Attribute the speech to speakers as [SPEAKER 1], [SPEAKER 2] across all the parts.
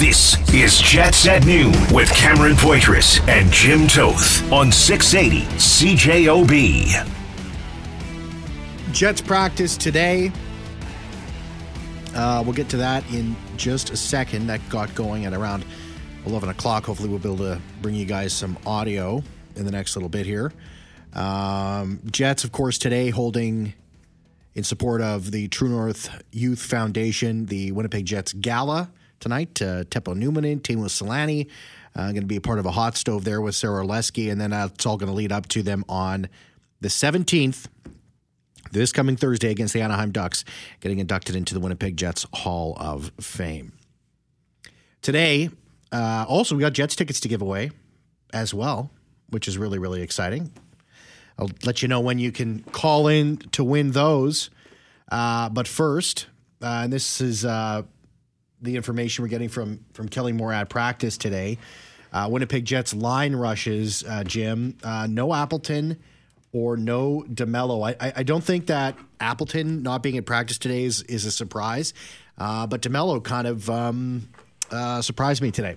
[SPEAKER 1] This is Jets at Noon with Cameron Poitras and Jim Toth on 680 CJOB.
[SPEAKER 2] Jets practice today. Uh, we'll get to that in just a second. That got going at around 11 o'clock. Hopefully, we'll be able to bring you guys some audio in the next little bit here. Um, Jets, of course, today holding in support of the True North Youth Foundation, the Winnipeg Jets Gala tonight. Uh, Teppo Numminen, Teemu Selanne, uh, going to be a part of a hot stove there with Sara Orlesky, and then that's all going to lead up to them on the 17th, this coming Thursday against the Anaheim Ducks, getting inducted into the Winnipeg Jets Hall of Fame. Today, uh, also, we got Jets tickets to give away as well, which is really, really exciting. I'll let you know when you can call in to win those. Uh, but first, uh, and this is uh, the information we're getting from from Kelly Moore at practice today. Uh, Winnipeg Jets line rushes, uh, Jim. Uh, no Appleton or no DeMelo. I, I, I don't think that Appleton not being at practice today is, is a surprise, uh, but DeMelo kind of um, uh, surprised me today.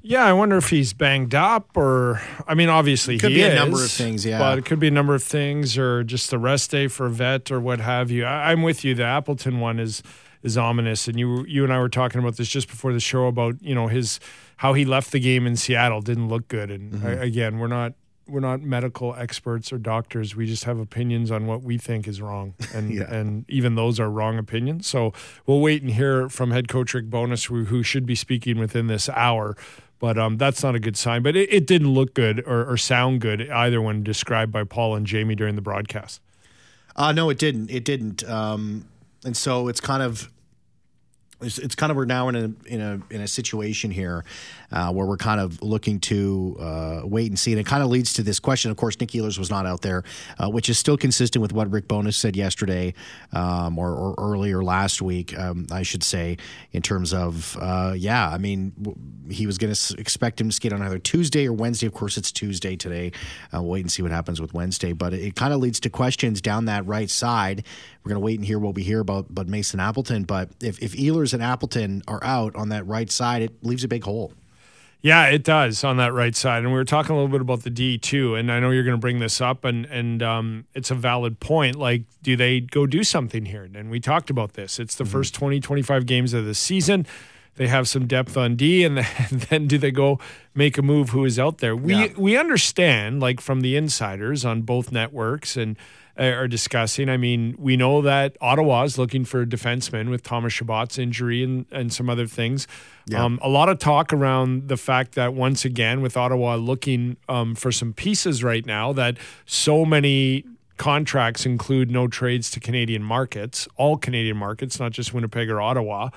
[SPEAKER 3] Yeah, I wonder if he's banged up or I mean obviously it
[SPEAKER 2] Could
[SPEAKER 3] he
[SPEAKER 2] be a number of things, yeah.
[SPEAKER 3] But it could be a number of things or just the rest day for a vet or what have you. I, I'm with you. The Appleton one is is ominous and you you and I were talking about this just before the show about, you know, his how he left the game in Seattle didn't look good and
[SPEAKER 2] Mm-hmm.
[SPEAKER 3] I, again, we're not we're not medical experts or doctors. We just have opinions on what we think is wrong, and
[SPEAKER 2] Yeah.
[SPEAKER 3] and even those are wrong opinions. So we'll wait and hear from head coach Rick Bowness, who, who should be speaking within this hour. But um, that's not a good sign. But it, it didn't look good or, or sound good either when described by Paul and Jamie during the broadcast.
[SPEAKER 2] Uh, no, it didn't. It didn't. Um, and so it's kind of it's, it's kind of we're now in a in a in a situation here uh, where we're kind of looking to uh, wait and see, and it kind of leads to this question. Of course, Nick Ehlers was not out there, uh, which is still consistent with what Rick Bowness said yesterday um, or, or earlier last week, um, I should say, in terms of uh, yeah, I mean w- he was going to expect him to skate on either Tuesday or Wednesday. Of course, it's Tuesday today. Uh, we'll wait and see what happens with Wednesday, but it, it kind of leads to questions down that right side. We're going to wait and hear what we hear about, but Mason Appleton. But if, if Ehlers and Appleton are out on that right side, it leaves a big hole.
[SPEAKER 3] Yeah, it does on that right side. And we were talking a little bit about the D too. And I know you're going to bring this up, and and um, it's a valid point. Like, do they go do something here? And we talked about this. It's the first 20, 25 games of the season. They have some depth on D, and then, do they go make a move? Who is out there? We
[SPEAKER 2] Yeah.
[SPEAKER 3] we understand, like from the insiders on both networks, and uh, are discussing. I mean, we know that Ottawa is looking for a defenseman with Thomas Chabot's injury and, and some other things. Um, a lot of talk around the fact that once again, with Ottawa looking um, for some pieces right now, that so many contracts include no trades to Canadian markets, all Canadian markets, not just Winnipeg or Ottawa.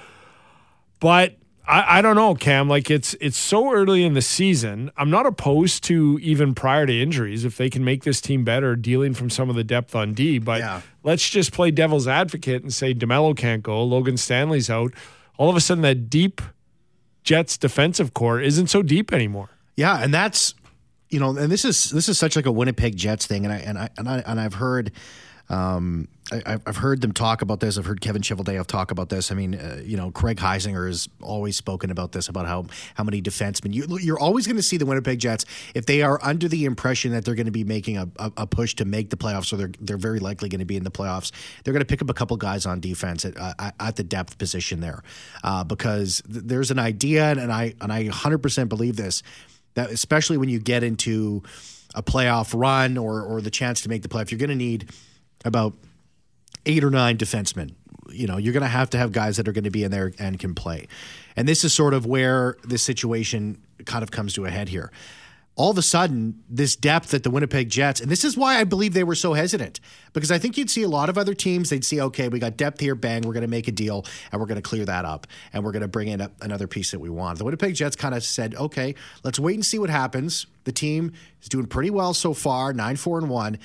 [SPEAKER 3] But I, I don't know, Cam. Like it's it's so early in the season. I'm not opposed to even prior to injuries if they can make this team better, dealing from some of the depth on D. But
[SPEAKER 2] Yeah.
[SPEAKER 3] let's just play devil's advocate and say Demelo can't go, Logan Stanley's out. All of a sudden, that deep Jets defensive core isn't so deep anymore.
[SPEAKER 2] Yeah, and that's you know, and this is this is such like a Winnipeg Jets thing, and I and I and, I, and I've heard. Um, I, I've heard them talk about this. I've heard Kevin Cheveldayoff talk about this. I mean, uh, you know, Craig Heisinger has always spoken about this about how how many defensemen you, you're always going to see the Winnipeg Jets if they are under the impression that they're going to be making a, a, a push to make the playoffs, or they're they're very likely going to be in the playoffs. They're going to pick up a couple guys on defense at, uh, at the depth position there, uh, because th- there's an idea, and I and I 100 percent believe this that especially when you get into a playoff run or or the chance to make the playoff, you're going to need about eight or nine defensemen. You know, you're going to have to have guys that are going to be in there and can play. And this is sort of where this situation kind of comes to a head here. All of a sudden, this depth at the Winnipeg Jets, and this is why I believe they were so hesitant, because I think you'd see a lot of other teams, they'd see, okay, we got depth here, bang, we're going to make a deal, and we're going to clear that up, and we're going to bring in a, another piece that we want. The Winnipeg Jets kind of said, okay, let's wait and see what happens. The team is doing pretty well so far, 9 4 and 1.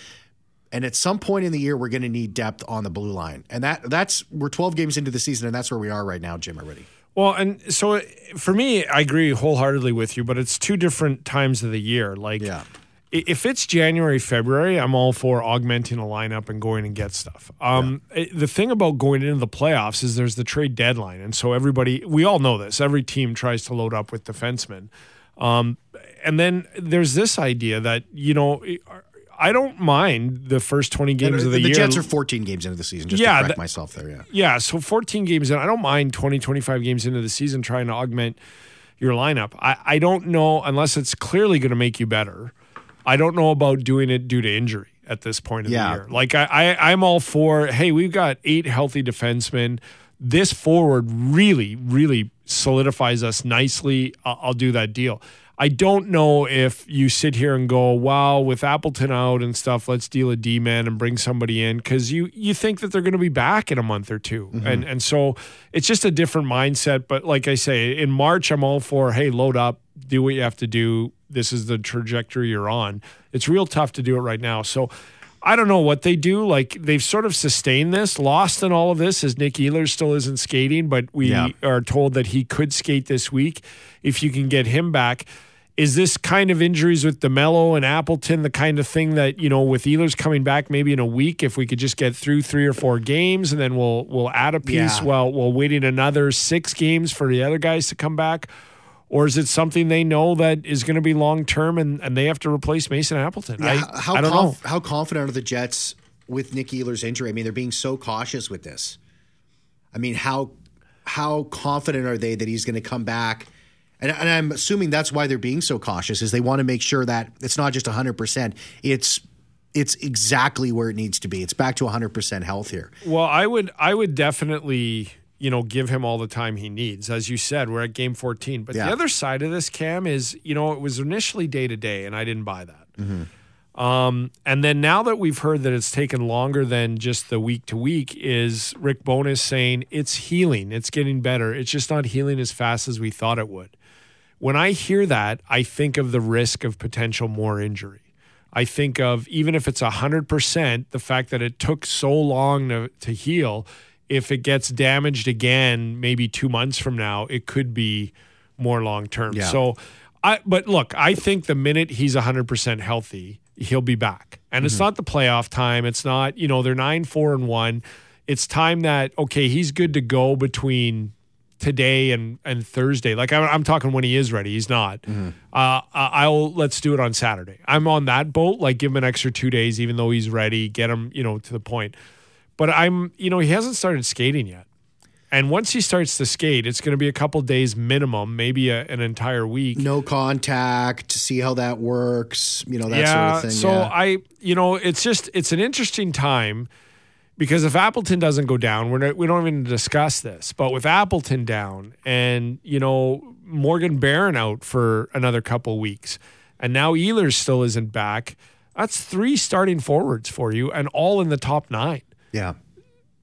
[SPEAKER 2] And at some point in the year, we're going to need depth on the blue line, and that that's we're 12 games into the season, and that's where we are right now, Jim. Already.
[SPEAKER 3] Well, and so for me, I agree wholeheartedly with you, but it's two different times of the year. Like,
[SPEAKER 2] Yeah.
[SPEAKER 3] if it's January, February, I'm all for augmenting a lineup and going and get stuff. Um, yeah. The thing about going into the playoffs is there's the trade deadline, and so everybody, we all know this. Every team tries to load up with defensemen, um, and then there's this idea that you know. I don't mind the first 20 games of the,
[SPEAKER 2] the
[SPEAKER 3] year.
[SPEAKER 2] The Jets are 14 games into the season, just yeah, to correct myself there. Yeah.
[SPEAKER 3] Yeah. So 14 games in. I don't mind 20, 25 games into the season trying to augment your lineup. I, I don't know, unless it's clearly going to make you better. I don't know about doing it due to injury at this point of yeah. the year. Like I, I I'm all for hey, we've got eight healthy defensemen. This forward really, really solidifies us nicely. I'll, I'll do that deal. I don't know if you sit here and go, "Wow, with Appleton out and stuff, let's deal a D man and bring somebody in," because you you think that they're going to be back in a month or 2 mm-hmm. and and so it's just a different mindset. But like I say, in March, I'm all for, "Hey, load up, do what you have to do, this is the trajectory you're on. It's real tough to do it right now. So I don't know what they do. Like they've sort of sustained this. Lost in all of this is Nick Ehlers still isn't skating, but we yeah. are told that he could skate this week if you can get him back. Is this kind of injuries with DeMelo and Appleton the kind of thing that you know with Ehlers coming back maybe in a week if we could just get through three or four games and then we'll we'll add a piece yeah. while while waiting another six games for the other guys to come back? or is it something they know that is going to be long term and, and they have to replace Mason Appleton?
[SPEAKER 2] Yeah, I, how I don't conf- know. How confident are the Jets with Nick Ehlers' injury? I mean, they're being so cautious with this. I mean, how how confident are they that he's going to come back? And, and I'm assuming that's why they're being so cautious is they want to make sure that it's not just 100%. It's it's exactly where it needs to be. It's back to 100% health here.
[SPEAKER 3] Well, I would I would definitely you know, give him all the time he needs. As you said, we're at game 14. But yeah. the other side of this, Cam, is, you know, it was initially day to day, and I didn't buy that. Mm-hmm. Um, and then now that we've heard that it's taken longer than just the week to week, is Rick Bowness saying it's healing, it's getting better. It's just not healing as fast as we thought it would. When I hear that, I think of the risk of potential more injury. I think of even if it's 100%, the fact that it took so long to, to heal if it gets damaged again, maybe two months from now, it could be more long term. Yeah. So, I but look, I think the minute he's 100% healthy, he'll be back. And mm-hmm. it's not the playoff time. It's not, you know, they're 9 4 and 1. It's time that okay, he's good to go between today and and Thursday. Like I'm, I'm talking when he is ready. He's not. Mm-hmm. Uh, I'll let's do it on Saturday. I'm on that boat. Like give him an extra two days, even though he's ready. Get him, you know, to the point. But I'm, you know, he hasn't started skating yet. And once he starts to skate, it's going to be a couple days minimum, maybe a, an entire week.
[SPEAKER 2] No contact to see how that works, you know, that yeah, sort of thing.
[SPEAKER 3] So yeah. I, you know, it's just it's an interesting time because if Appleton doesn't go down, we're not, we don't even discuss this. But with Appleton down and you know Morgan Barron out for another couple weeks, and now Ehlers still isn't back, that's three starting forwards for you, and all in the top nine.
[SPEAKER 2] Yeah.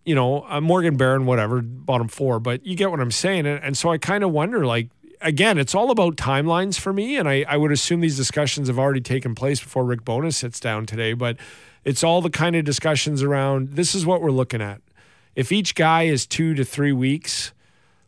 [SPEAKER 3] You know, uh, Morgan Barron, whatever, bottom four, but you get what I'm saying. And, and so I kind of wonder, like, again, it's all about timelines for me. And I, I would assume these discussions have already taken place before Rick Bowness sits down today. But it's all the kind of discussions around this is what we're looking at. If each guy is two to three weeks,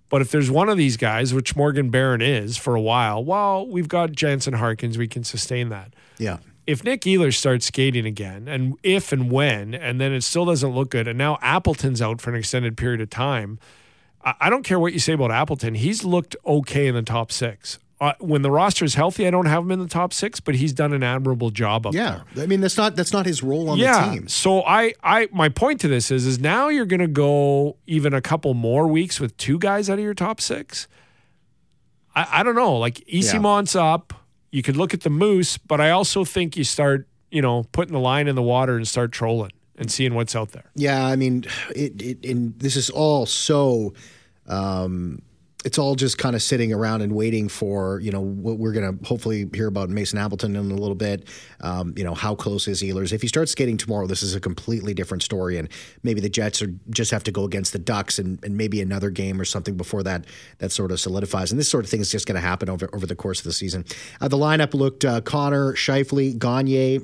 [SPEAKER 3] but if there's one of these guys, which Morgan Barron is for a while, well, we've got Jansen Harkins, we can sustain that.
[SPEAKER 2] Yeah
[SPEAKER 3] if Nick Ehlers starts skating again, and if and when, and then it still doesn't look good, and now Appleton's out for an extended period of time, I, don't care what you say about Appleton. He's looked okay in the top six. Uh, when the roster is healthy, I don't have him in the top six, but he's done an admirable job up
[SPEAKER 2] yeah.
[SPEAKER 3] there.
[SPEAKER 2] I mean, that's not that's not his role on
[SPEAKER 3] yeah.
[SPEAKER 2] the team.
[SPEAKER 3] So I, I, my point to this is, is now you're going to go even a couple more weeks with two guys out of your top six. I, I don't know. Like Eyssimont yeah. up you could look at the moose, but I also think you start, you know, putting the line in the water and start trolling and seeing what's out there.
[SPEAKER 2] Yeah, I mean, it, it and this is all so um, it's all just kind of sitting around and waiting for you know what we're going to hopefully hear about Mason Appleton in a little bit. Um, you know how close is Ehlers? If he starts skating tomorrow, this is a completely different story, and maybe the Jets are just have to go against the Ducks and, and maybe another game or something before that that sort of solidifies. And this sort of thing is just going to happen over over the course of the season. Uh, the lineup looked uh, Connor, Scheifele, Gagner.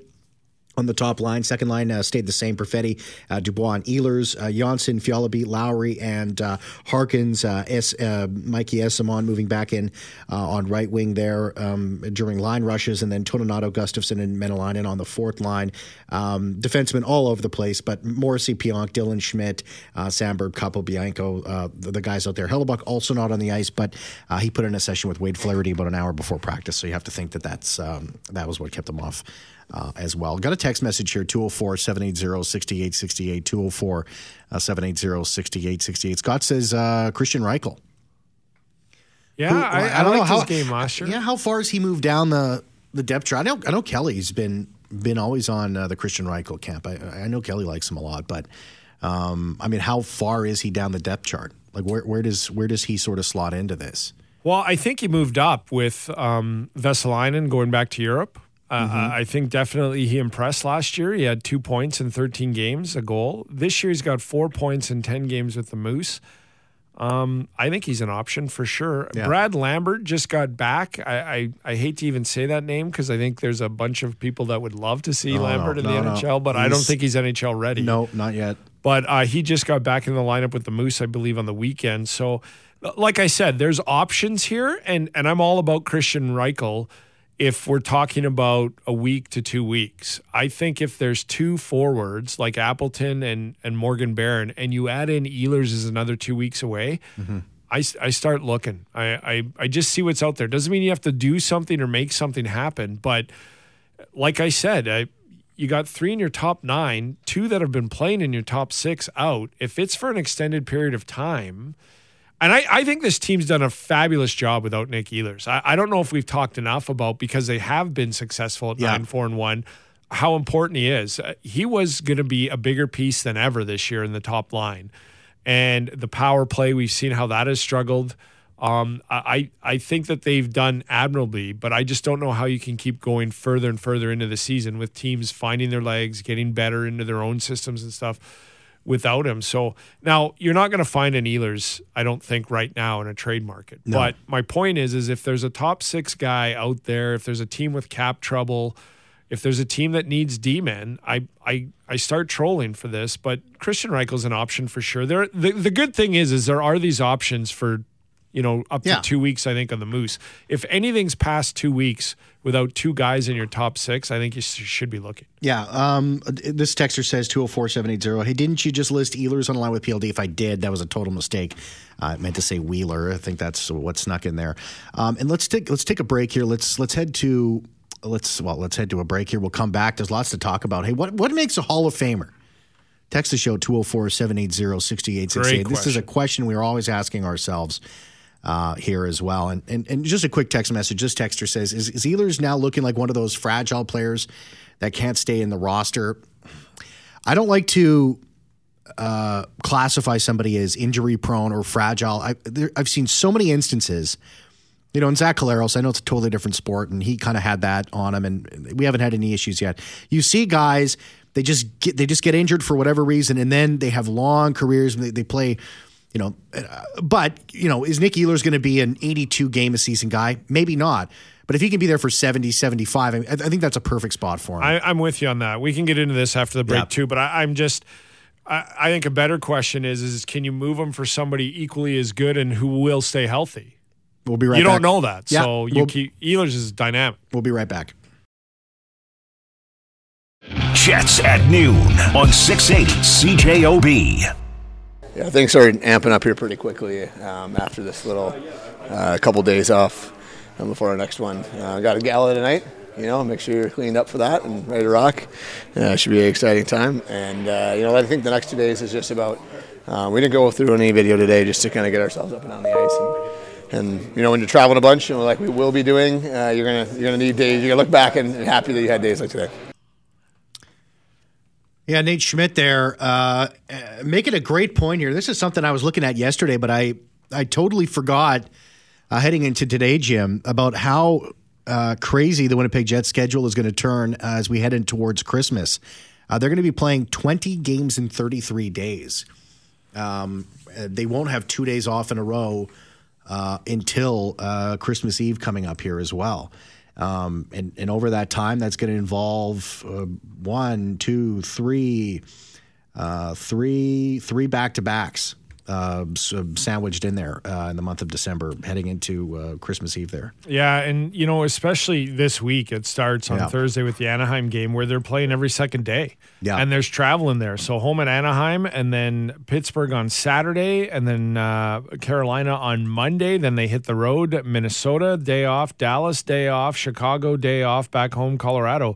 [SPEAKER 2] On the top line. Second line uh, stayed the same. Perfetti, uh, Dubois, and Ehlers, uh, Jonsson-Fjällby, Lowry, and uh, Harkins. Uh, S, uh, Mikey Eyssimont moving back in uh, on right wing there um, during line rushes, and then Toninato, Gustafsson, and Mäenalanen on the fourth line. Um, defensemen all over the place, but Morrissey, Pionk, Dillon Schmidt, Samberg, Capobianco, the, the, guys out there. Hellebuyck also not on the ice, but he put in a session with Wade Flaherty about an hour before practice, so you have to think that that's um, that was what kept him off uh, as well. Got a text message here 204 780 6868. 204 780 6868. Scott says uh, Kristian Reichel.
[SPEAKER 3] Yeah, Who, I, I, I, don't know how game last year.
[SPEAKER 2] Yeah, how far has he moved down the, the depth chart? I know I know Kelly's been been always on uh, the Kristian Reichel camp. I, I know Kelly likes him a lot, but um, I mean, how far is he down the depth chart? Like where where does where does he sort of slot into this?
[SPEAKER 3] Well, I think he moved up with um, Vesalainen going back to Europe. Uh, mm-hmm. I think definitely he impressed last year. He had two points in 13 games, a goal. This year he's got four points in 10 games with the Moose. Um, I think he's an option for sure. Yeah. Brad Lambert just got back. I, I, I hate to even say that name because I think there's a bunch of people that would love to see Lambert no, in the NHL, but he's, I don't think he's NHL ready.
[SPEAKER 2] No, not yet.
[SPEAKER 3] But uh, he just got back in the lineup with the Moose, I believe, on the weekend. So, like I said, there's options here, and and I'm all about Kristian Reichel if we're talking about a week to two weeks. I think if there's two forwards like Appleton and, and Morgan Barron, and you add in Ehlers is another two weeks away, mm-hmm. I, I start looking. I, I, I just see what's out there. Doesn't mean you have to do something or make something happen. But like I said, I, you got three in your top nine, two that have been playing in your top six out. If it's for an extended period of time – and I, I, think this team's done a fabulous job without Nick Ehlers. I, I, don't know if we've talked enough about because they have been successful at yeah. nine, four, and one, how important he is. Uh, he was going to be a bigger piece than ever this year in the top line, and the power play we've seen how that has struggled. Um, I I think that they've done admirably, but I just don't know how you can keep going further and further into the season with teams finding their legs, getting better into their own systems and stuff without him. So now you're not going to find an Ehlers, I don't think, right now in a trade market. No. But my point is, is if there's a top six guy out there, if there's a team with cap trouble, if there's a team that needs D-men, I I I start trolling for this. But Kristian Reichel's an option for sure. There, the the good thing is, is there are these options for you know, up to two weeks, I think, on the Moose. If anything's past two weeks without two guys in your top six, I think you should be looking.
[SPEAKER 2] Yeah. Um, this texter says 204 780. Hey, didn't you just list Ehlers on the line with PLD? If I did, that was a total mistake. Uh, I meant to say Wheeler. I think that's what snuck in there. Um, and let's take let's take a break here. Let's let's head to let's well let's head to a break here. We'll come back. There's lots to talk about. Hey, what what makes a Hall of Famer? Text the show 204 780 6868. This is a question we're always asking ourselves uh, here as well. And, and, and just a quick text message. This texter says, is, Ehlers now looking like one of those fragile players that can't stay in the roster? I don't like to uh, classify somebody as injury prone or fragile. I, have seen so many instances. You know, in Zach Collaros, I know it's a totally different sport, and he kind of had that on him, and we haven't had any issues yet. You see guys, they just get they just get injured for whatever reason, and then they have long careers. They, they play you know, but you know, is Nick Ehlers going to be an 82 game a season guy? Maybe not. But if he can be there for 70, 75, I, think that's a perfect spot for him.
[SPEAKER 3] I, am with you on that. We can get into this after the break too, but I, am just. I, I think a better question is: is can you move him for somebody equally as good and who will stay healthy?
[SPEAKER 2] We'll be right. Back.
[SPEAKER 3] You
[SPEAKER 2] back.
[SPEAKER 3] don't know that, yeah, so you we'll, keep Ehlers is dynamic.
[SPEAKER 2] We'll be right back.
[SPEAKER 1] Jets at noon on 680 CJOB.
[SPEAKER 4] Yeah, things started amping up here pretty quickly um, after this little uh, couple days off um, before our next one. Uh, got a gala tonight. You know, make sure you're cleaned up for that and ready to rock. Uh, should be an exciting time. And uh, you know, I think the next two days is just about. Uh, we didn't go through any video today just to kind of get ourselves up and on the ice. And, and you know, when you're traveling a bunch, and like we will be doing, uh, you're gonna you're gonna need days. You're gonna look back and, and happy that you had days like today.
[SPEAKER 2] Yeah, Nate Schmidt there, uh, making a great point here. This is something I was looking at yesterday, but I I totally forgot uh, heading into today, Jim, about how uh, crazy the Winnipeg Jets schedule is going to turn as we head in towards Christmas. Uh, they're going to be playing 20 games in 33 days. Um, they won't have two days off in a row uh, until uh, Christmas Eve coming up here as well. Um, and, and over that time, that's going to involve uh, one, two, three, uh, three, three back to backs uh, sandwiched in there uh, in the month of December, heading into uh, Christmas Eve there.
[SPEAKER 3] Yeah, and you know, especially this week, it starts on yeah. Thursday with the Anaheim game where they're playing every second day.
[SPEAKER 2] Yeah,
[SPEAKER 3] and there's travel in there. So home at Anaheim, and then Pittsburgh on Saturday, and then uh, Carolina on Monday. Then they hit the road. Minnesota day off, Dallas day off, Chicago day off, back home Colorado.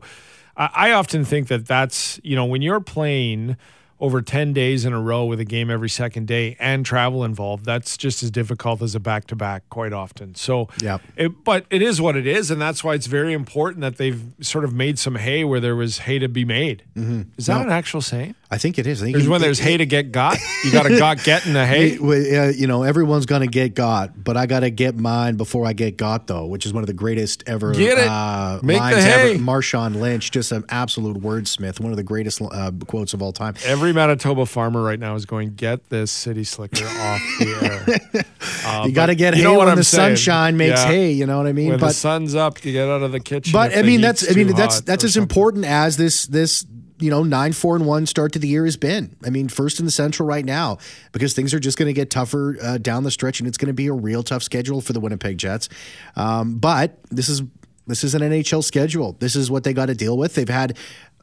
[SPEAKER 3] I, I often think that that's you know when you're playing over 10 days in a row with a game every second day and travel involved that's just as difficult as a back-to-back quite often so
[SPEAKER 2] yeah
[SPEAKER 3] but it is what it is and that's why it's very important that they've sort of made some hay where there was hay to be made
[SPEAKER 2] mm-hmm.
[SPEAKER 3] is that no. an actual saying
[SPEAKER 2] I think it is. I think
[SPEAKER 3] there's when there's hay to get got. You got to got get in the hay.
[SPEAKER 2] Uh, you know, everyone's going to get got, but I got to get mine before I get got, though, which is one of the greatest ever
[SPEAKER 3] get it.
[SPEAKER 2] Uh,
[SPEAKER 3] Make the hay.
[SPEAKER 2] ever. Marshawn Lynch, just an absolute wordsmith, one of the greatest uh, quotes of all time.
[SPEAKER 3] Every Manitoba farmer right now is going, get this city slicker off the air.
[SPEAKER 2] Uh, you got to get hay know when I'm the saying. sunshine makes yeah. hay. You know what I mean?
[SPEAKER 3] When but, the sun's up, you get out of the kitchen.
[SPEAKER 2] But I mean, that's I mean that's that's as important as this this you know, nine, four, and one start to the year has been. I mean, first in the Central right now because things are just going to get tougher uh, down the stretch, and it's going to be a real tough schedule for the Winnipeg Jets. Um, but this is this is an NHL schedule. This is what they got to deal with. They've had.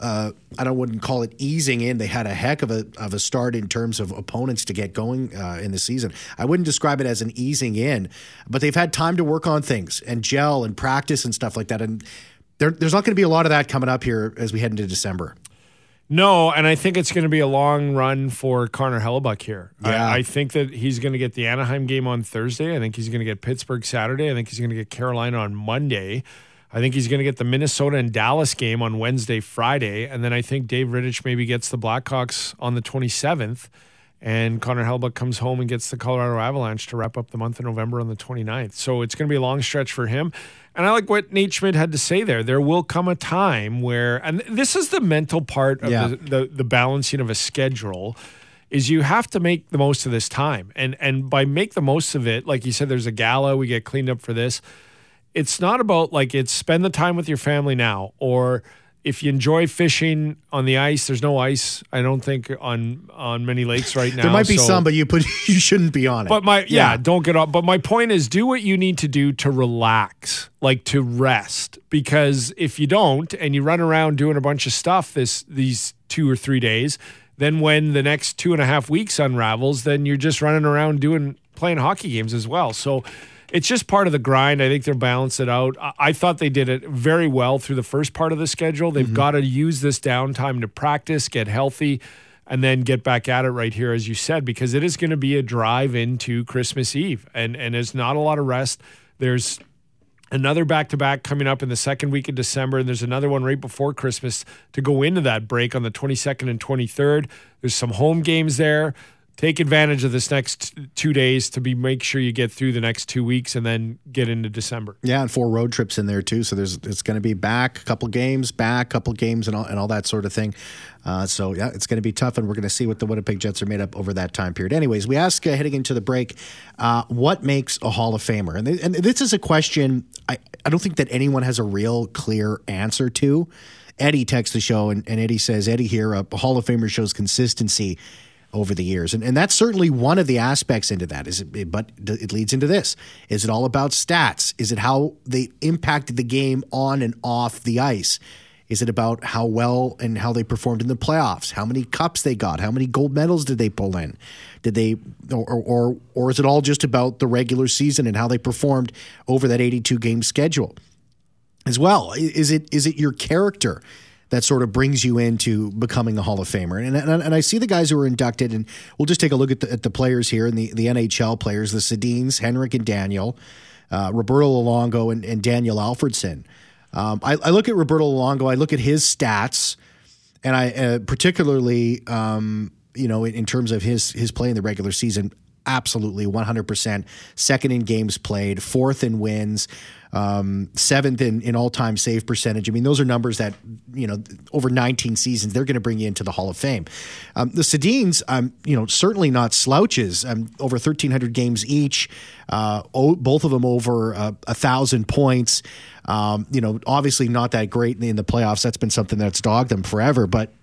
[SPEAKER 2] Uh, I don't wouldn't call it easing in. They had a heck of a of a start in terms of opponents to get going uh, in the season. I wouldn't describe it as an easing in, but they've had time to work on things and gel and practice and stuff like that. And there, there's not going to be a lot of that coming up here as we head into December.
[SPEAKER 3] No, and I think it's going to be a long run for Connor Hellebuyck here.
[SPEAKER 2] Yeah.
[SPEAKER 3] I, I think that he's going to get the Anaheim game on Thursday. I think he's going to get Pittsburgh Saturday. I think he's going to get Carolina on Monday. I think he's going to get the Minnesota and Dallas game on Wednesday, Friday. And then I think Dave Rittich maybe gets the Blackhawks on the 27th. And Connor Hellebuyck comes home and gets the Colorado Avalanche to wrap up the month of November on the 29th. So it's going to be a long stretch for him. And I like what Nate Schmidt had to say there. There will come a time where, and this is the mental part of
[SPEAKER 2] yeah.
[SPEAKER 3] the, the, the balancing of a schedule, is you have to make the most of this time. And and by make the most of it, like you said, there's a gala, we get cleaned up for this. It's not about like it's spend the time with your family now or – if you enjoy fishing on the ice, there's no ice. I don't think on on many lakes right now.
[SPEAKER 2] There might be
[SPEAKER 3] so,
[SPEAKER 2] some, but you put you shouldn't be on it.
[SPEAKER 3] But my yeah, yeah, don't get off. But my point is, do what you need to do to relax, like to rest. Because if you don't, and you run around doing a bunch of stuff this these two or three days, then when the next two and a half weeks unravels, then you're just running around doing playing hockey games as well. So it's just part of the grind. I think they'll balance it out. I, I thought they did it very well through the first part of the schedule. They've mm-hmm. got to use this downtime to practice, get healthy, and then get back at it right here, as you said, because it is going to be a drive into Christmas Eve, and and there's not a lot of rest. There's another back to back coming up in the second week of December, and there's another one right before Christmas to go into that break on the 22nd and 23rd. There's some home games there take advantage of this next two days to be make sure you get through the next two weeks and then get into December.
[SPEAKER 2] Yeah, and four road trips in there too. So there's it's going to be back a couple games, back a couple games, and all and all that sort of thing. Uh, so yeah, it's going to be tough, and we're going to see what the Winnipeg Jets are made up over that time period. Anyways, we ask uh, heading into the break, uh, what makes a Hall of Famer? And, th- and this is a question I I don't think that anyone has a real clear answer to. Eddie texts the show, and, and Eddie says, Eddie here, a Hall of Famer shows consistency over the years. And, and that's certainly one of the aspects into that. Is it, but it leads into this. Is it all about stats? Is it how they impacted the game on and off the ice? Is it about how well and how they performed in the playoffs? How many cups they got? How many gold medals did they pull in? Did they, or or or is it all just about the regular season and how they performed over that 82 game schedule? As well, is it is it your character? That sort of brings you into becoming a Hall of Famer. And, and, and I see the guys who are inducted, and we'll just take a look at the, at the players here and the, the NHL players, the Sedins, Henrik and Daniel, uh, Roberto Luongo and, and Daniel Alfredsson. Um, I, I, look at Roberto Luongo, I look at his stats, and I uh, particularly, um, you know, in, in, terms of his his play in the regular season, absolutely 100%. Second in games played, fourth in wins, um, seventh in, in all time save percentage. I mean, those are numbers that, you know, over 19 seasons, they're going to bring you into the Hall of Fame. Um, the Sedins, um, you know, certainly not slouches, um, over 1,300 games each, uh, both of them over uh, a thousand points. Um, you know, obviously not that great in the playoffs. That's been something that's dogged them forever. But,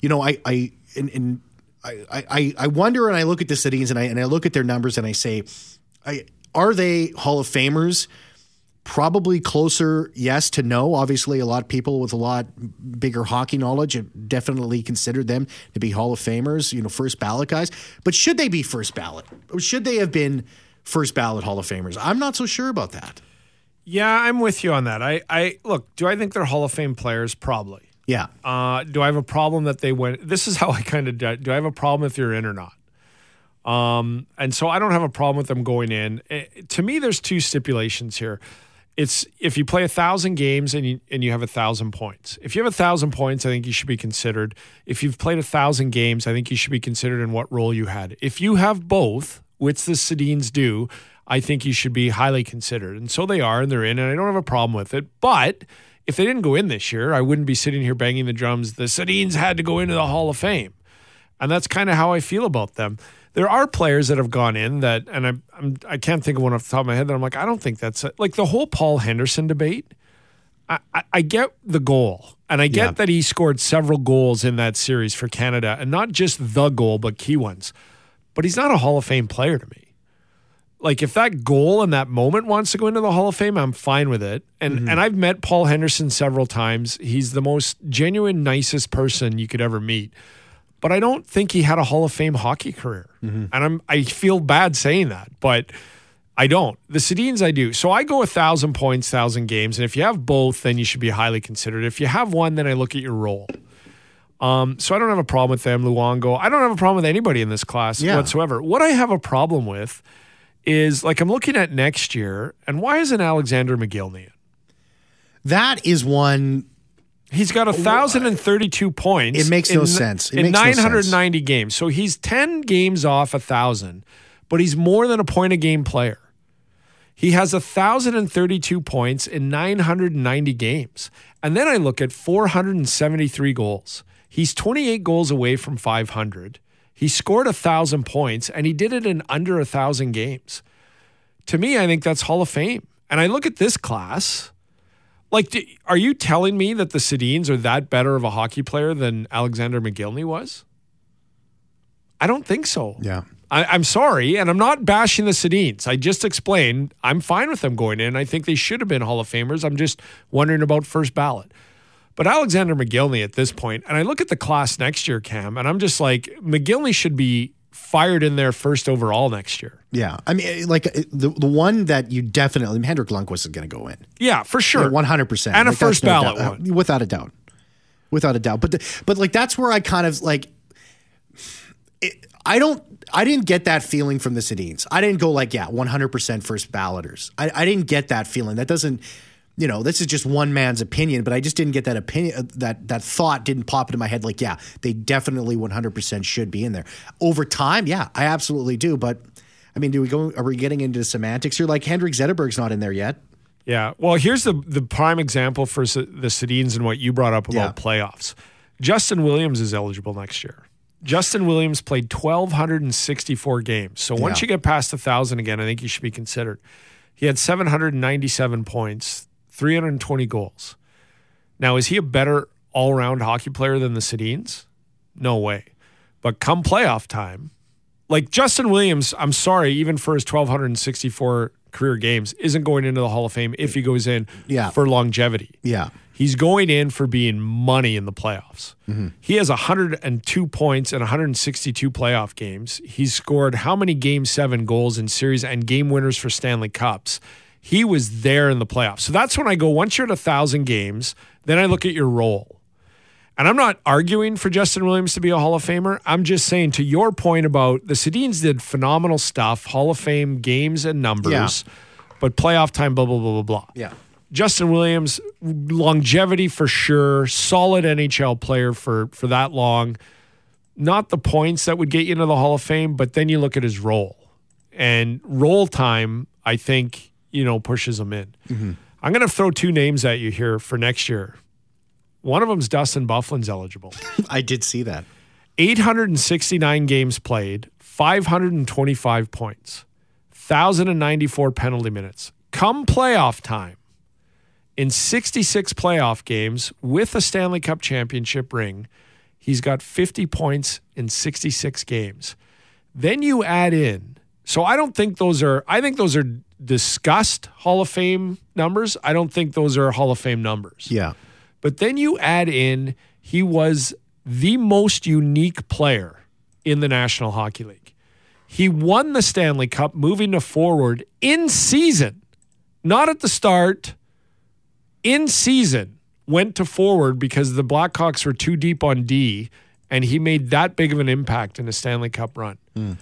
[SPEAKER 2] you know, I, I, in, in I, I, I wonder and I look at the Sedins and I and I look at their numbers and I say, I, are they Hall of Famers? Probably closer, yes to no. Obviously, a lot of people with a lot bigger hockey knowledge have definitely considered them to be Hall of Famers, you know, first ballot guys. But should they be first ballot? Should they have been first ballot Hall of Famers? I'm not so sure about that.
[SPEAKER 3] Yeah, I'm with you on that. I, I look, do I think they're Hall of Fame players? Probably.
[SPEAKER 2] Yeah.
[SPEAKER 3] Uh, do I have a problem that they went? This is how I kind of do. I have a problem if you're in or not? Um, and so I don't have a problem with them going in. It, eh, to me, there's two stipulations here. It's if you play a thousand games and you and you have a thousand points. If you have a thousand points, I think you should be considered. If you've played a thousand games, I think you should be considered in what role you had. If you have both, which the Sedins do, I think you should be highly considered. And so they are, and they're in, and I don't have a problem with it. But if they didn't go in this year, I wouldn't be sitting here banging the drums. The Sedins had to go into the Hall of Fame. And that's kind of how I feel about them. There are players that have gone in that, and I, I'm, I can't think of one off the top of my head that I'm like, I don't think that's a, like the whole Paul Henderson debate. I, I, I get the goal, and I get yeah. that he scored several goals in that series for Canada, and not just the goal, but key ones. But he's not a Hall of Fame player to me like if that goal and that moment wants to go into the Hall of Fame, I'm fine with it. And mm-hmm. and I've met Paul Henderson several times. He's the most genuine, nicest person you could ever meet. But I don't think he had a Hall of Fame hockey career. Mm-hmm. And I'm I feel bad saying that, but I don't. The Sedins I do. So I go a thousand points, thousand games, and if you have both, then you should be highly considered. If you have one, then I look at your role. Um, so I don't have a problem with them, Luongo. I don't have a problem with anybody in this class yeah. whatsoever. What I have a problem with is like I'm looking at next year, and why isn't Alexander Mogilny in?
[SPEAKER 2] That is one.
[SPEAKER 3] He's got a thousand and thirty-two points.
[SPEAKER 2] It makes
[SPEAKER 3] in,
[SPEAKER 2] no sense. It
[SPEAKER 3] in nine hundred ninety no games, so he's ten games off a thousand, but he's more than a point a game player. He has a thousand and thirty-two points in nine hundred ninety games, and then I look at four hundred and seventy-three goals. He's twenty-eight goals away from five hundred. He scored a thousand points and he did it in under a thousand games. To me, I think that's Hall of Fame. And I look at this class. Like, are you telling me that the Sedins are that better of a hockey player than Alexander Mogilny was? I don't think so.
[SPEAKER 2] Yeah.
[SPEAKER 3] I, am sorry, and I'm not bashing the Sedins. I just explained I'm fine with them going in. I think they should have been Hall of Famers. I'm just wondering about first ballot. But Alexander Mogilny at this point, and I look at the class next year, Cam, and I'm just like, Mogilny should be fired in there first overall next year.
[SPEAKER 2] Yeah. I mean, eh, like eh, the, the one that you definitely, I mean, Henrik Lundqvist is going to go in.
[SPEAKER 3] Yeah, for sure.
[SPEAKER 2] Yeah, 100%.
[SPEAKER 3] And
[SPEAKER 2] like,
[SPEAKER 3] a first ballot
[SPEAKER 2] no
[SPEAKER 3] one.
[SPEAKER 2] Without a doubt. Without a doubt. But, the, but like, that's where I kind of like, it, I don't, I didn't get that feeling from the Sedins. I didn't go like, yeah, 100% first balloters. I, I didn't get that feeling. That doesn't, you know, this is just one man's opinion, but I just didn't get that opinion. Uh, that that thought didn't pop into my head. Like, yeah, they definitely 100% should be in there. Over time, yeah, I absolutely do. But I mean, do we go? Are we getting into semantics here? Like Henrik Zetterberg's not in there yet.
[SPEAKER 3] Yeah. Well, here's the the prime example for the Sedins and what you brought up about yeah. playoffs. Justin Williams is eligible next year. Justin Williams played 1,264 games. So once yeah. you get past a thousand again, I think you should be considered. He had 797 points, 320 goals. Now, is he a better all round hockey player than the Sedins? No way. But come playoff time, like Justin Williams, I'm sorry, even for his 1,264 career games, isn't going into the Hall of Fame if he goes in
[SPEAKER 2] yeah.
[SPEAKER 3] for longevity.
[SPEAKER 2] Yeah.
[SPEAKER 3] He's going in for being money in the playoffs. Mm-hmm. He has 102 points in 162 playoff games. He's scored how many game seven goals in series and game winners for Stanley Cups? He was there in the playoffs. So that's when I go, once you're at a thousand games, then I look at your role. And I'm not arguing for Justin Williams to be a Hall of Famer. I'm just saying to your point about the Sedins did phenomenal stuff, Hall of Fame games and numbers, yeah. but playoff time, blah, blah, blah, blah, blah.
[SPEAKER 2] Yeah.
[SPEAKER 3] Justin Williams, longevity for sure, solid NHL player for for that long. Not the points that would get you into the Hall of Fame, but then you look at his role. and role time, I think, you know, pushes them in. Mm-hmm. I'm going to throw two names at you here for next year. One of them's Dustin Byfuglien's eligible.
[SPEAKER 2] I did see that.
[SPEAKER 3] 869 games played, 525 points, 1,094 penalty minutes. Come playoff time, in 66 playoff games with a Stanley Cup championship ring, he's got 50 points in 66 games. Then you add in, so I don't think those are, I think those are discussed Hall of Fame numbers. I don't think those are Hall of Fame numbers.
[SPEAKER 2] Yeah.
[SPEAKER 3] But then you add in, he was the most unique player in the National Hockey League. He won the Stanley Cup moving to forward in season, not at the start, in season, went to forward because the Blackhawks were too deep on D, and he made that big of an impact in a Stanley Cup run. Hmm.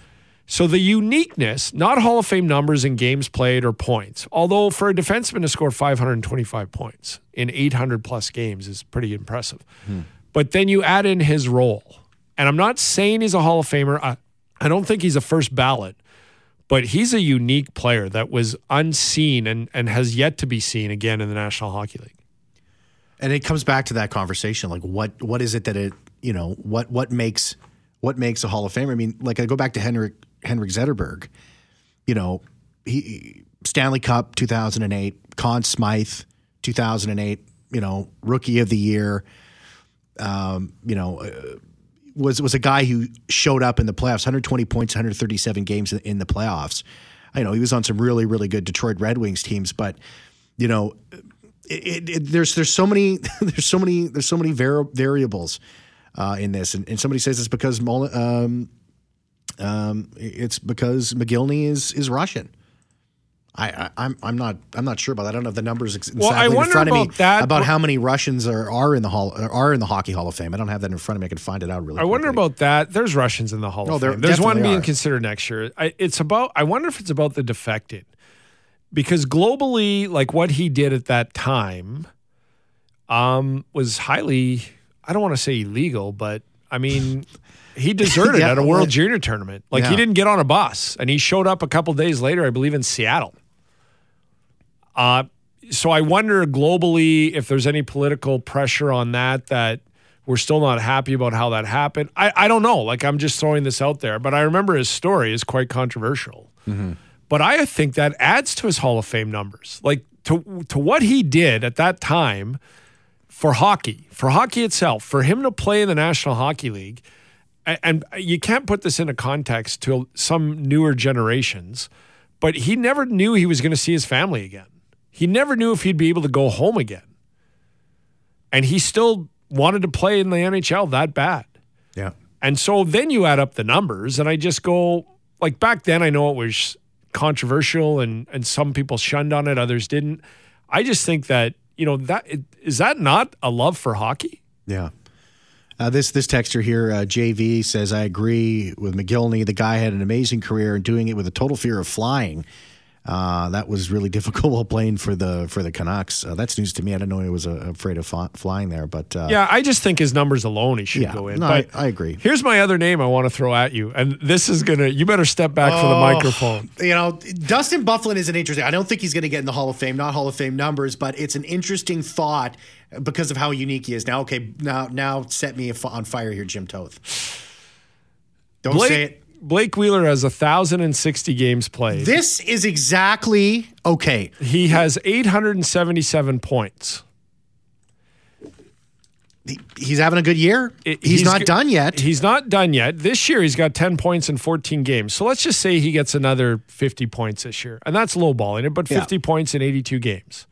[SPEAKER 3] So the uniqueness, not Hall of Fame numbers in games played or points, although for a defenseman to score 525 points in 800 plus games is pretty impressive. Hmm. But then you add in his role. And I'm not saying he's a Hall of Famer. I, I don't think he's a first ballot, but he's a unique player that was unseen and, and has yet to be seen again in the National Hockey League.
[SPEAKER 2] And it comes back to that conversation, like what what is it that it you know what what makes what makes a Hall of Famer? I mean, like I go back to Henrik Henrik Zetterberg, you know, he Stanley Cup 2008, Conn Smythe 2008, you know, Rookie of the Year, um, you know, uh, was was a guy who showed up in the playoffs, 120 points, 137 games in, the playoffs. I know he was on some really really good Detroit Red Wings teams, but you know, it, it, it, there's there's so many there's so many there's so many var- variables uh, in this, and, and somebody says it's because um, um, it's because Mogilny is is Russian. I, I I'm I'm not I'm not sure about that. I don't know the numbers ex-
[SPEAKER 3] Well, I
[SPEAKER 2] exactly in front of me
[SPEAKER 3] about that,
[SPEAKER 2] about how many Russians are, are in the hall are in the Hockey Hall of Fame. I don't have that in front of me. I can find it out really.
[SPEAKER 3] I wonder about that. There's Russians in the Hall
[SPEAKER 2] Oh,
[SPEAKER 3] of Fame. There's one being
[SPEAKER 2] are.
[SPEAKER 3] considered next year. I, it's about. I wonder if it's about the defected, because globally, like what he did at that time, um, was highly. I don't want to say illegal, but I mean, he deserted
[SPEAKER 2] Yeah,
[SPEAKER 3] at a World Junior tournament. Like he didn't get on a bus, and he showed up a couple days later, I believe, in Seattle. Uh, so I wonder globally if there's any political pressure on that that we're still not happy about how that happened. I, I don't know. Like I'm just throwing this out there, but I remember his story is quite controversial. But I think that adds to his Hall of Fame numbers. Like to to what he did at that time for hockey, for hockey itself, for him to play in the National Hockey League, and you can't put this into context to some newer generations, but he never knew he was going to see his family again. He never knew if he'd be able to go home again. And he still wanted to play in the NHL that bad.
[SPEAKER 2] Yeah.
[SPEAKER 3] And so then you add up the numbers, and I just go, like back then, I know it was controversial and, and some people shunned on it, others didn't. I just think that, you know, that is that not a love for hockey?
[SPEAKER 2] Yeah. Uh, this this texter here, uh, JV says, I agree with Mogilny. The guy had an amazing career and doing it with a total fear of flying. Uh, that was really difficult while playing for the for the Canucks. Uh, that's news to me. I didn't know he was uh, afraid of fa- flying there, but uh,
[SPEAKER 3] Yeah, I just think his numbers alone he should
[SPEAKER 2] Yeah,
[SPEAKER 3] go in.
[SPEAKER 2] no,
[SPEAKER 3] but
[SPEAKER 2] I- I agree.
[SPEAKER 3] Here's my other name I want to throw at you, and this is gonna. You better step back from the
[SPEAKER 2] Oh.
[SPEAKER 3] microphone.
[SPEAKER 2] you know, Dustin Byfuglien is an interesting. I don't think he's going to get in the Hall of Fame, not Hall of Fame numbers, but it's an interesting thought because of how unique he is. Now, okay, now now set me on fire here, Jim Toth. Don't say it.
[SPEAKER 3] Blake, Wheeler has thousand and sixty games played.
[SPEAKER 2] This is exactly okay.
[SPEAKER 3] he has eight hundred and seventy-seven points.
[SPEAKER 2] He's having a good year.
[SPEAKER 3] It-
[SPEAKER 2] he's, not
[SPEAKER 3] g-
[SPEAKER 2] done yet.
[SPEAKER 3] He's not done yet. This year, he's got 10 points in 14 games. So let's just say he gets another 50 points this year. And that's lowballing it, but
[SPEAKER 2] Yeah.
[SPEAKER 3] 50 points in 82 games.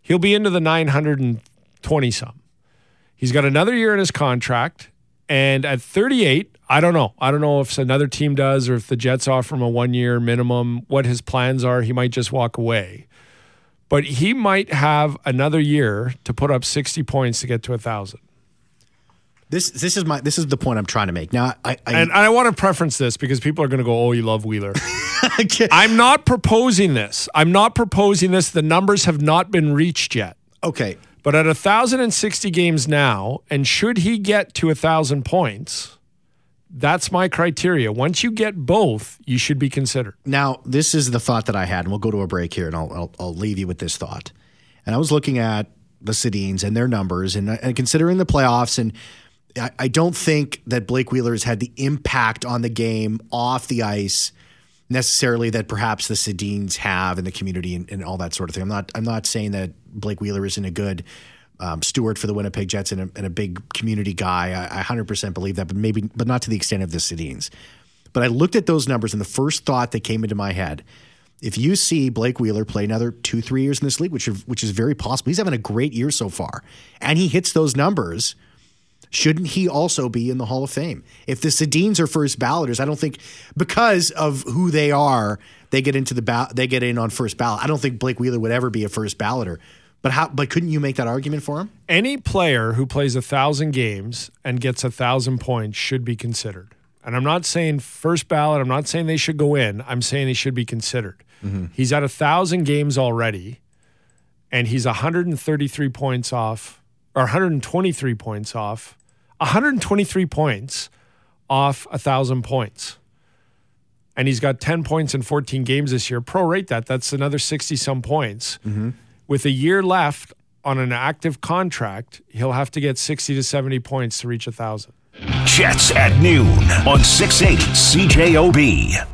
[SPEAKER 3] He'll be into the 920 some. He's got another year in his contract. And at 38, I don't know. I don't know if another team does or if the Jets offer him a one year minimum, what his plans are. He might just walk away. But he might have another year to put up 60 points to get to a 1,000.
[SPEAKER 2] this this is my this is the point I'm trying to make. Now, I, I,
[SPEAKER 3] And I want to preference this because people are going to go, "Oh, you love Wheeler." I'm not proposing this. I'm not proposing this. The numbers have not been reached yet.
[SPEAKER 2] okay.
[SPEAKER 3] But at 1,060 games now, and should he get to 1,000 points, That's my criteria. Once you get both, you should be considered.
[SPEAKER 2] Now, this is the thought that I had, and we'll go to a break here, and I'll, I'll, I'll leave you with this thought. And I was looking at the Sedins and their numbers, and, uh, and considering the playoffs, and I, I don't think that Blake Wheeler has had the impact on the game off the ice necessarily that perhaps the Sedins have in the community and, and all that sort of thing. I'm not I'm not saying that Blake Wheeler isn't a good um, steward for the Winnipeg Jets and a, and a big community guy. I, I, 100% believe that, but maybe, but not to the extent of the Sedins. But I looked at those numbers, and the first thought that came into my head: if you see Blake Wheeler play another two, three years in this league, which are, which is very possible, he's having a great year so far, and he hits those numbers. Shouldn't he also be in the Hall of Fame? If the Sedins are first balloters, I don't think because of who they are, they get into the ba- they get in on first ballot. I don't think Blake Wheeler would ever be a first balloter. But how? But couldn't you make that argument for him?
[SPEAKER 3] Any player who plays a thousand games and gets a thousand points should be considered. And I'm not saying first ballot. I'm not saying they should go in. I'm saying they should be considered. Mm-hmm. He's at a thousand games already, and he's 133 points off, or 123 points off, 123 points off a thousand points. And he's got 10 points in 14 games this year. Prorate that. That's another 60 some points. Mm-hmm with a year left on an active contract, he'll have to get 60 to 70 points to reach a 1,000.
[SPEAKER 1] Jets at noon on 680 CJOB.